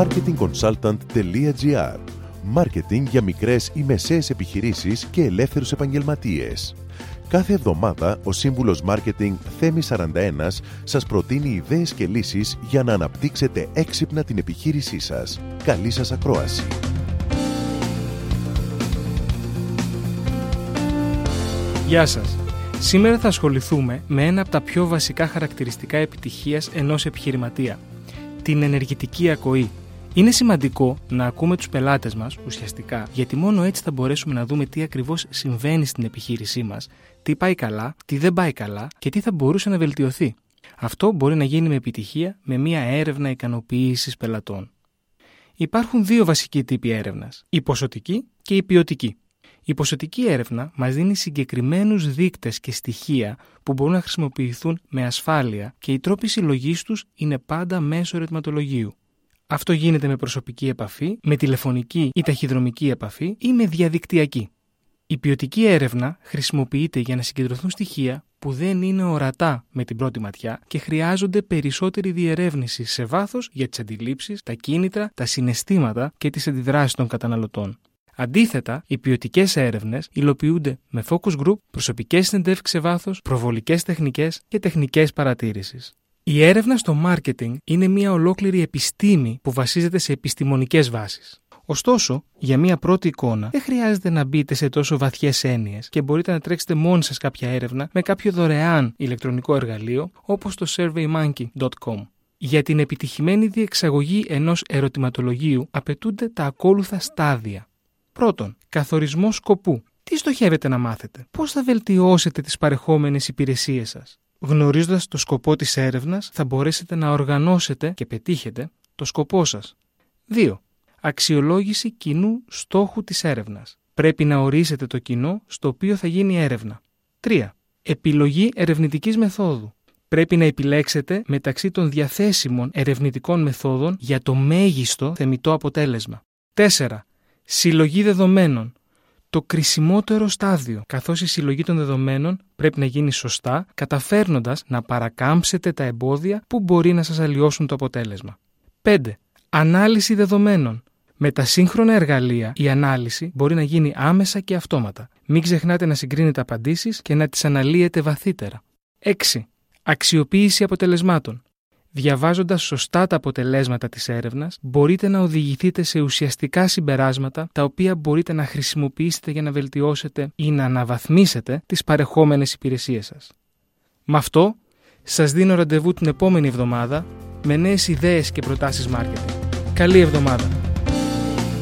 marketingconsultant.gr Μάρκετινγκ για μικρές ή μεσαίες επιχειρήσεις και ελεύθερους επαγγελματίες. Κάθε εβδομάδα ο σύμβουλος Μάρκετινγκ Θέμης 41 σας προτείνει ιδέες και λύσεις για να αναπτύξετε έξυπνα την επιχείρησή σας. Καλή σας ακρόαση! Γεια σας! Σήμερα θα ασχοληθούμε με ένα από τα πιο βασικά χαρακτηριστικά επιτυχίας ενός επιχειρηματία, την ενεργητική ακοή. Είναι σημαντικό να ακούμε τους πελάτες μας ουσιαστικά, γιατί μόνο έτσι θα μπορέσουμε να δούμε τι ακριβώς συμβαίνει στην επιχείρησή μας, τι πάει καλά, τι δεν πάει καλά και τι θα μπορούσε να βελτιωθεί. Αυτό μπορεί να γίνει με επιτυχία με μια έρευνα ικανοποίησης πελατών. Υπάρχουν δύο βασικοί τύποι έρευνας, η ποσοτική και η ποιοτική. Η ποσοτική έρευνα μας δίνει συγκεκριμένους δείκτες και στοιχεία που μπορούν να χρησιμοποιηθούν με ασφάλεια και οι τρόποι συλλογής τους είναι πάντα μέσω ερωτηματολογίου. Αυτό γίνεται με προσωπική επαφή, με τηλεφωνική ή ταχυδρομική επαφή ή με διαδικτυακή. Η ποιοτική έρευνα χρησιμοποιείται για να συγκεντρωθούν στοιχεία που δεν είναι ορατά με την πρώτη ματιά και χρειάζονται περισσότερη διερεύνηση σε βάθος για τις αντιλήψεις, τα κίνητρα, τα συναισθήματα και τις αντιδράσεις των καταναλωτών. Αντίθετα, οι ποιοτικές έρευνες υλοποιούνται με focus group, προσωπικές συνεντεύξεις σε βάθος, προβολικές τεχνικές και τεχνικές παρατήρηση. Η έρευνα στο marketing είναι μια ολόκληρη επιστήμη που βασίζεται σε επιστημονικές βάσεις. Ωστόσο, για μια πρώτη εικόνα, δεν χρειάζεται να μπείτε σε τόσο βαθιές έννοιες και μπορείτε να τρέξετε μόνοι σας κάποια έρευνα με κάποιο δωρεάν ηλεκτρονικό εργαλείο όπως το surveymonkey.com. Για την επιτυχημένη διεξαγωγή ενός ερωτηματολογίου απαιτούνται τα ακόλουθα στάδια. Πρώτον, καθορισμό σκοπού. Τι στοχεύετε να μάθετε, πώς θα βελτιώσετε τις παρεχόμενες υπηρεσίες σας; Γνωρίζοντας το σκοπό της έρευνας, θα μπορέσετε να οργανώσετε και πετύχετε το σκοπό σας. 2. Αξιολόγηση κοινού στόχου της έρευνας. Πρέπει να ορίσετε το κοινό στο οποίο θα γίνει η έρευνα. 3. Επιλογή ερευνητικής μεθόδου. Πρέπει να επιλέξετε μεταξύ των διαθέσιμων ερευνητικών μεθόδων για το μέγιστο θεμητό αποτέλεσμα. 4 Συλλογή δεδομένων. Το κρισιμότερο στάδιο, καθώς η συλλογή των δεδομένων πρέπει να γίνει σωστά, καταφέρνοντας να παρακάμψετε τα εμπόδια που μπορεί να σας αλλοιώσουν το αποτέλεσμα. 5. Ανάλυση δεδομένων. Με τα σύγχρονα εργαλεία, η ανάλυση μπορεί να γίνει άμεσα και αυτόματα. Μην ξεχνάτε να συγκρίνετε απαντήσεις και να τις αναλύετε βαθύτερα. 6. Αξιοποίηση αποτελεσμάτων. Διαβάζοντας σωστά τα αποτελέσματα της έρευνας, μπορείτε να οδηγηθείτε σε ουσιαστικά συμπεράσματα τα οποία μπορείτε να χρησιμοποιήσετε για να βελτιώσετε ή να αναβαθμίσετε τις παρεχόμενες υπηρεσίες σας. Με αυτό, σας δίνω ραντεβού την επόμενη εβδομάδα με νέες ιδέες και προτάσεις marketing. Καλή εβδομάδα!